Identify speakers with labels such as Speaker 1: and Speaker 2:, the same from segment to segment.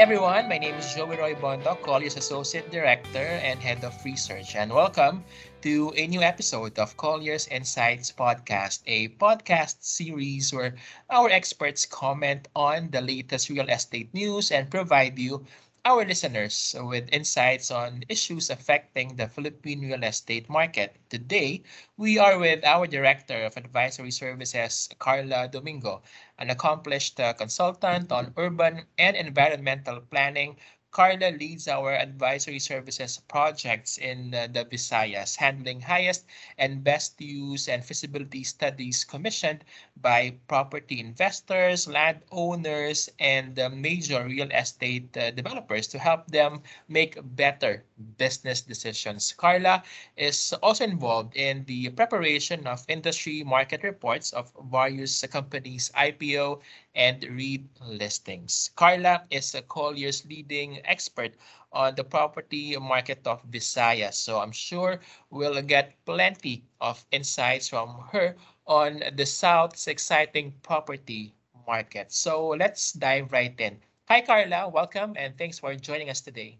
Speaker 1: everyone, my name is Joey Roi Bondoc, Colliers Associate Director and Head of Research, and welcome to a new episode of Colliers Insights Podcast, a podcast series where our experts comment on the latest real estate news and provide you our listeners with insights on issues affecting the Philippine real estate market. Today, we are with our Director of Advisory Services, Karla Domingo, an accomplished uh, consultant on urban and environmental planning Karla leads our advisory services projects in uh, the Visayas, handling highest and best use and feasibility studies commissioned by property investors, landowners, and uh, major real estate uh, developers to help them make better business decisions. Karla is also involved in the preparation of industry market reports of various companies' IPO and REIT listings. Karla is a Collier's leading expert on the property market of Visayas. So I'm sure we'll get plenty of insights from her on the South's exciting property market. So let's dive right in. Hi, Karla. Welcome and thanks for joining us today.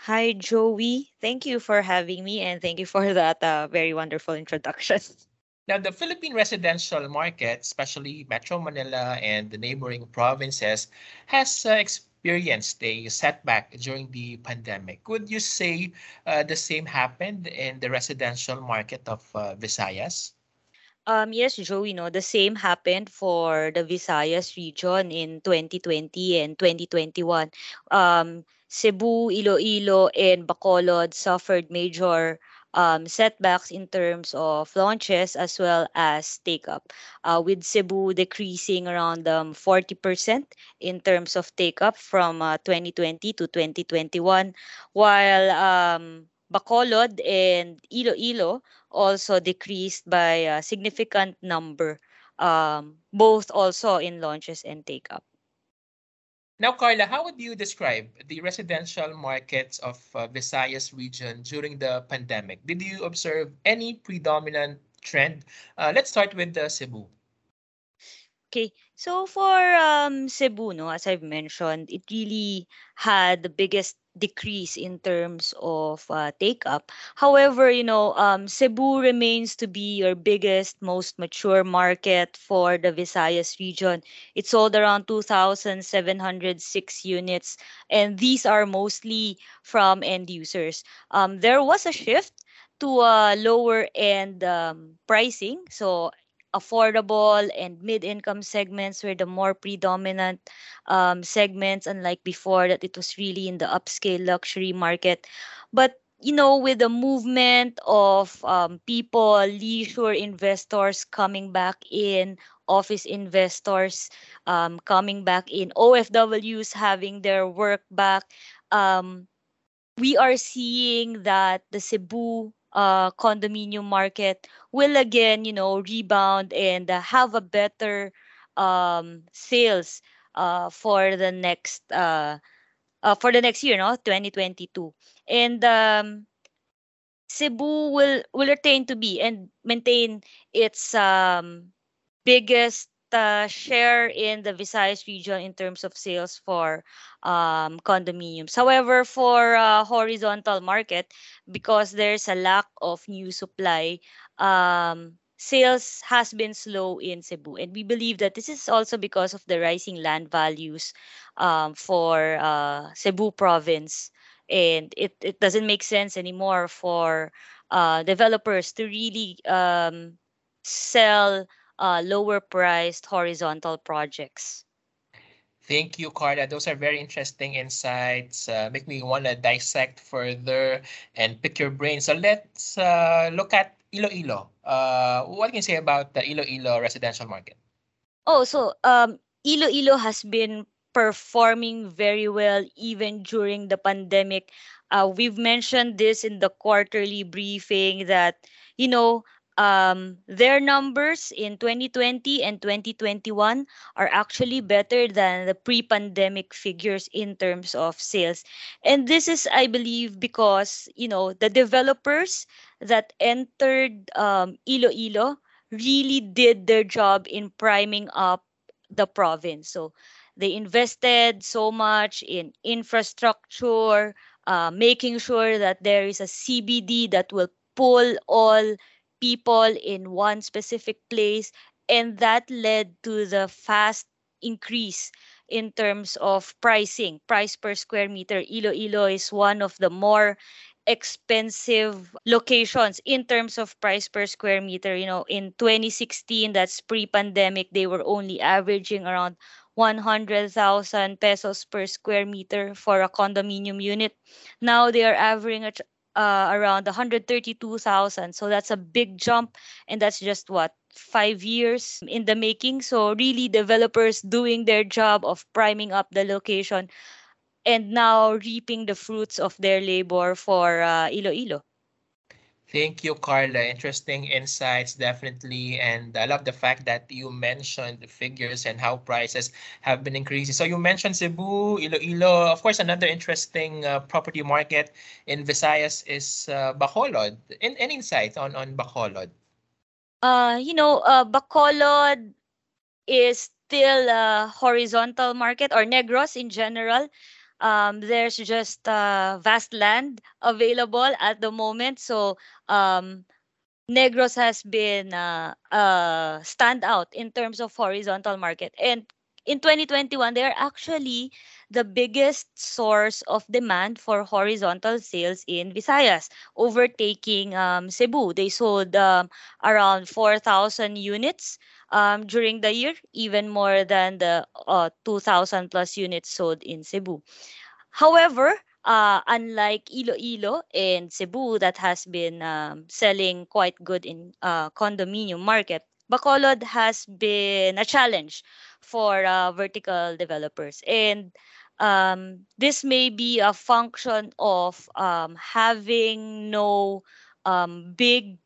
Speaker 2: Hi, Joey. Thank you for having me and thank you for that uh, very wonderful introduction.
Speaker 1: Now, the Philippine residential market, especially Metro Manila and the neighboring provinces, has uh, experienced a setback during the pandemic. Would you say uh, the same happened in the residential market of uh, Visayas?
Speaker 2: Um, yes, You know the same happened for the Visayas region in 2020 and 2021. Um, Cebu, Iloilo, and Bacolod suffered major um, setbacks in terms of launches as well as take up, uh, with Cebu decreasing around um, 40% in terms of take up from uh, 2020 to 2021, while um, Bacolod and Iloilo also decreased by a significant number, um, both also in launches and take up.
Speaker 1: Now, Karla, how would you describe the residential markets of uh, Visayas region during the pandemic? Did you observe any predominant trend? Uh, let's start with uh, Cebu.
Speaker 2: Okay, so for um, Cebu, no, as I've mentioned, it really had the biggest decrease in terms of uh, take up. However, you know, um, Cebu remains to be your biggest, most mature market for the Visayas region. It sold around 2,706 units, and these are mostly from end users. Um, there was a shift to a lower end um, pricing. So affordable and mid-income segments were the more predominant um, segments unlike before that it was really in the upscale luxury market. But you know with the movement of um, people leisure investors coming back in office investors um, coming back in ofws having their work back um, we are seeing that the cebu uh, condominium market will again, you know, rebound and uh, have a better um, sales uh, for the next uh, uh, for the next year, no, 2022. And um, Cebu will will retain to be and maintain its um, biggest uh, share in the Visayas region in terms of sales for um, condominiums. However, for uh, horizontal market, because there's a lack of new supply, um, sales has been slow in Cebu. And we believe that this is also because of the rising land values um, for uh, Cebu province. And it, it doesn't make sense anymore for uh, developers to really um, sell uh, lower priced horizontal projects.
Speaker 1: Thank you, Karla. Those are very interesting insights. Uh, make me want to dissect further and pick your brain. So let's uh, look at Iloilo. Uh, what can you say about the Iloilo residential market?
Speaker 2: Oh, so um, Iloilo has been performing very well even during the pandemic. Uh, we've mentioned this in the quarterly briefing that, you know, um, their numbers in 2020 and 2021 are actually better than the pre-pandemic figures in terms of sales. And this is i believe because you know the developers that entered um, iloilo really did their job in priming up the province. So they invested so much in infrastructure, uh, making sure that there is a CBD that will pull all people in one specific place. And that led to the fast increase in terms of pricing, price per square meter. Iloilo is one of the more expensive locations in terms of price per square meter. You know, in 2016, that's pre pandemic, they were only averaging around 100,000 pesos per square meter for a condominium unit. Now they are averaging uh, around 132,000. So that's a big jump. And that's just what, five years in the making. So really developers doing their job of priming up the location and now reaping the fruits of their labor for uh, Iloilo.
Speaker 1: Thank you, Karla. Interesting insights, definitely. And I love the fact that you mentioned the figures and how prices have been increasing. So you mentioned Cebu, Iloilo. Of course, another interesting uh, property market in Visayas is uh, Bacolod. In, any insight on, on Bacolod?
Speaker 2: Uh, you know, uh, Bacolod is still a horizontal market or Negros in general um, there's just uh, vast land available at the moment. So um, Negros has been uh, uh, in terms of horizontal market. And in 2021, they're actually the biggest source of demand for horizontal sales in Visayas, overtaking um, Cebu. They sold um, around 4,000 units um, during the year, even more than the uh, 2,000 plus units sold in Cebu. However, uh, unlike Iloilo and Cebu that has been um, selling quite good in uh, condominium market, Bacolod has been a challenge for uh, vertical developers. And um, this may be a function of um, having no um, big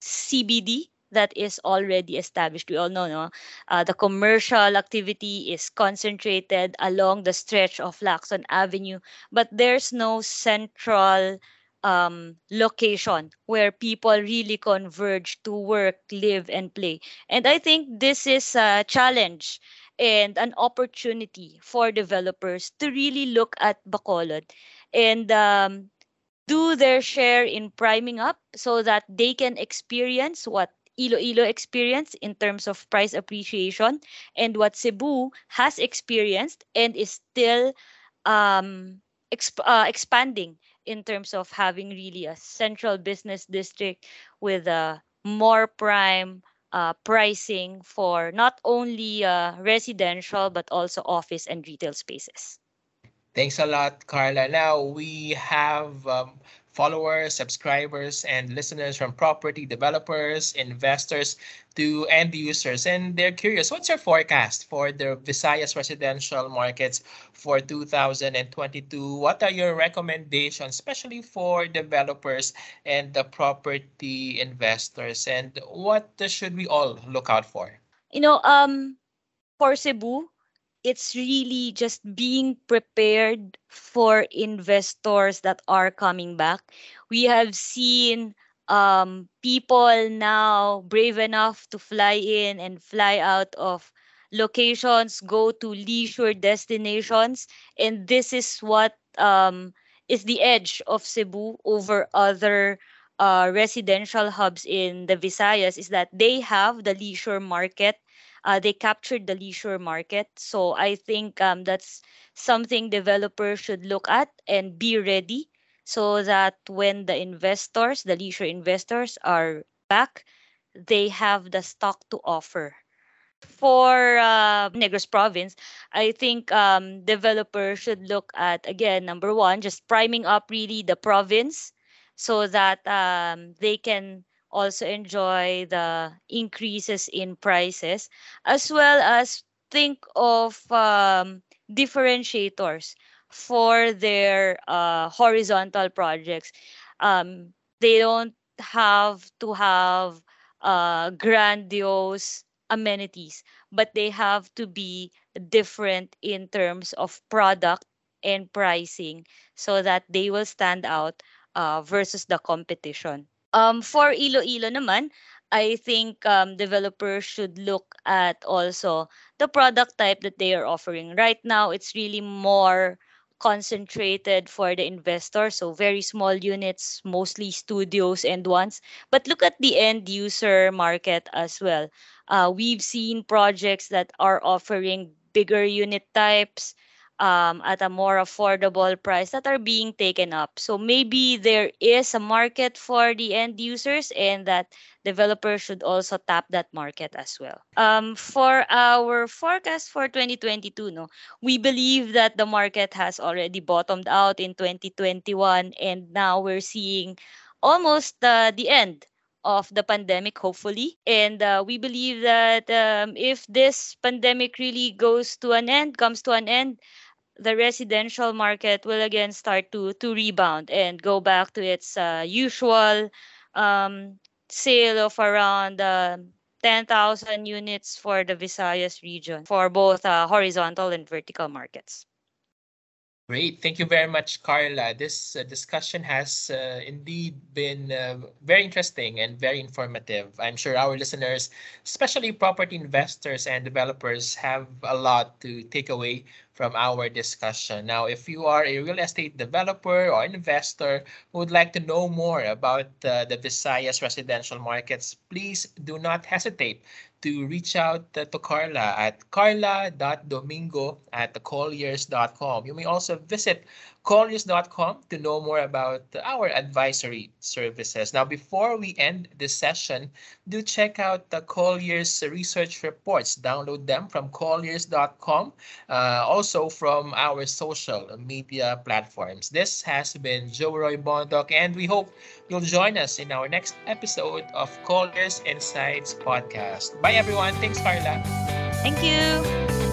Speaker 2: CBD that is already established. We all know, no? Uh, the commercial activity is concentrated along the stretch of Lacson Avenue, but there's no central um, location where people really converge to work, live, and play. And I think this is a challenge and an opportunity for developers to really look at Bacolod and um, do their share in priming up so that they can experience what Iloilo experience in terms of price appreciation and what Cebu has experienced and is still um, exp- uh, expanding in terms of having really a central business district with a more prime uh, pricing for not only uh, residential but also office and retail spaces.
Speaker 1: Thanks a lot, Karla. Now we have um, followers, subscribers, and listeners from property developers, investors to end users. And they're curious, what's your forecast for the Visayas residential markets for 2022? What are your recommendations, especially for developers and the property investors? And what should we all look out for?
Speaker 2: You know, um, for Cebu, it's really just being prepared for investors that are coming back. We have seen um, people now brave enough to fly in and fly out of locations, go to leisure destinations, and this is what um, is the edge of Cebu over other uh, residential hubs in the Visayas is that they have the leisure market uh, they captured the leisure market. So I think um, that's something developers should look at and be ready so that when the investors, the leisure investors, are back, they have the stock to offer. For uh, Negros province, I think um, developers should look at, again, number one, just priming up really the province so that um, they can also enjoy the increases in prices, as well as think of um, differentiators for their uh, horizontal projects. Um, they don't have to have uh, grandiose amenities, but they have to be different in terms of product and pricing so that they will stand out uh, versus the competition. Um, for Iloilo naman, I think um, developers should look at also the product type that they are offering. Right now, it's really more concentrated for the investor. So very small units, mostly studios and ones. But look at the end user market as well. Uh, we've seen projects that are offering bigger unit types, um, at a more affordable price that are being taken up. So maybe there is a market for the end users and that developers should also tap that market as well. Um, for our forecast for 2022, no, we believe that the market has already bottomed out in 2021 and now we're seeing almost uh, the end of the pandemic, hopefully. And uh, we believe that um, if this pandemic really goes to an end, comes to an end, the residential market will again start to to rebound and go back to its uh, usual um, sale of around uh, 10,000 units for the Visayas region for both uh, horizontal and vertical markets.
Speaker 1: Great. Thank you very much, Karla. This uh, discussion has uh, indeed been uh, very interesting and very informative. I'm sure our listeners, especially property investors and developers, have a lot to take away from our discussion. Now, if you are a real estate developer or investor who would like to know more about uh, the Visayas residential markets, please do not hesitate to reach out uh, to Karla at karla.domingo at colliers.com. You may also visit colliers.com to know more about our advisory services. Now, before we end this session, do check out the Colliers research reports. Download them from colliers.com, uh, also from our social media platforms. This has been Joe Roi Bondoc, and we hope you'll join us in our next episode of Colliers Insights podcast. Bye, everyone. Thanks, Karla.
Speaker 2: Thank you.